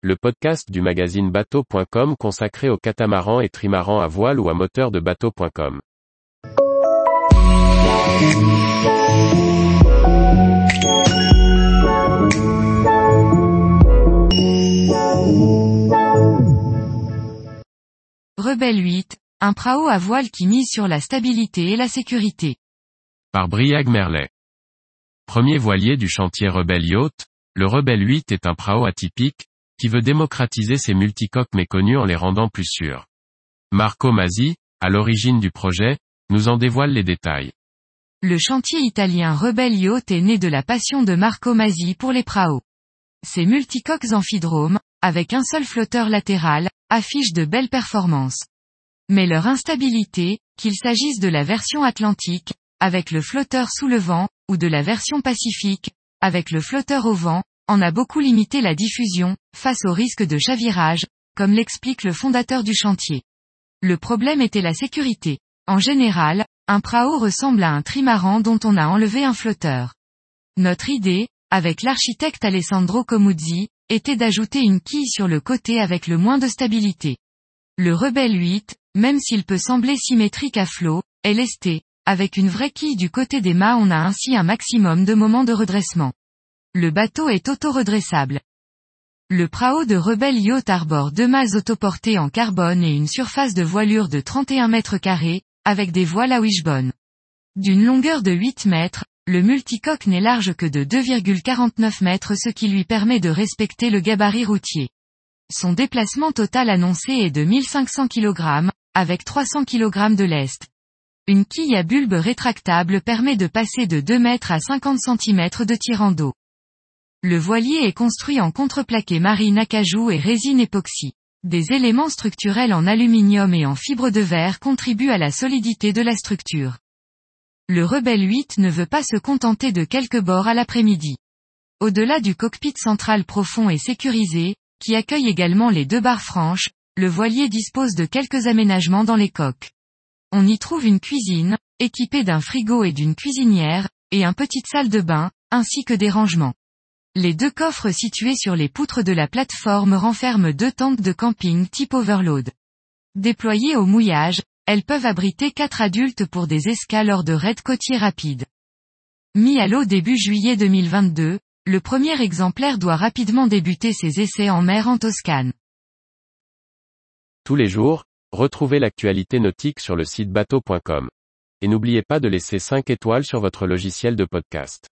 le podcast du magazine bateau.com consacré aux catamarans et trimarans à voile ou à moteur de bateau.com. Rebelle 8, un prao à voile qui mise sur la stabilité et la sécurité. Par Briag Merlet. Premier voilier du chantier Rebelle Yacht, le Rebelle 8 est un prao atypique, qui veut démocratiser ses multicoques méconnus en les rendant plus sûrs. Marco Masi, à l'origine du projet, nous en dévoile les détails. Le chantier italien Yacht est né de la passion de Marco Masi pour les praos. Ces multicoques amphidromes, avec un seul flotteur latéral, affichent de belles performances. Mais leur instabilité, qu'il s'agisse de la version atlantique, avec le flotteur sous le vent, ou de la version pacifique, avec le flotteur au vent, en a beaucoup limité la diffusion, face au risque de chavirage, comme l'explique le fondateur du chantier. Le problème était la sécurité. En général, un prao ressemble à un trimaran dont on a enlevé un flotteur. Notre idée, avec l'architecte Alessandro Comuzzi, était d'ajouter une quille sur le côté avec le moins de stabilité. Le Rebelle 8, même s'il peut sembler symétrique à flot, est lesté. Avec une vraie quille du côté des mâts on a ainsi un maximum de moments de redressement. Le bateau est auto-redressable. Le prao de Rebelle Yacht arbore deux mâts autoportés en carbone et une surface de voilure de 31 mètres carrés, avec des voiles à wishbone. D'une longueur de 8 mètres, le multicoque n'est large que de 2,49 mètres ce qui lui permet de respecter le gabarit routier. Son déplacement total annoncé est de 1500 kg, avec 300 kg de lest. Une quille à bulbe rétractable permet de passer de 2 mètres à 50 cm de tirant d'eau. Le voilier est construit en contreplaqué marine acajou et résine époxy. Des éléments structurels en aluminium et en fibre de verre contribuent à la solidité de la structure. Le Rebelle 8 ne veut pas se contenter de quelques bords à l'après-midi. Au-delà du cockpit central profond et sécurisé, qui accueille également les deux barres franches, le voilier dispose de quelques aménagements dans les coques. On y trouve une cuisine, équipée d'un frigo et d'une cuisinière, et un petite salle de bain, ainsi que des rangements. Les deux coffres situés sur les poutres de la plateforme renferment deux tentes de camping type overload. Déployées au mouillage, elles peuvent abriter quatre adultes pour des escales hors de raids côtiers rapides. Mis à l'eau début juillet 2022, le premier exemplaire doit rapidement débuter ses essais en mer en Toscane. Tous les jours, retrouvez l'actualité nautique sur le site bateau.com. Et n'oubliez pas de laisser 5 étoiles sur votre logiciel de podcast.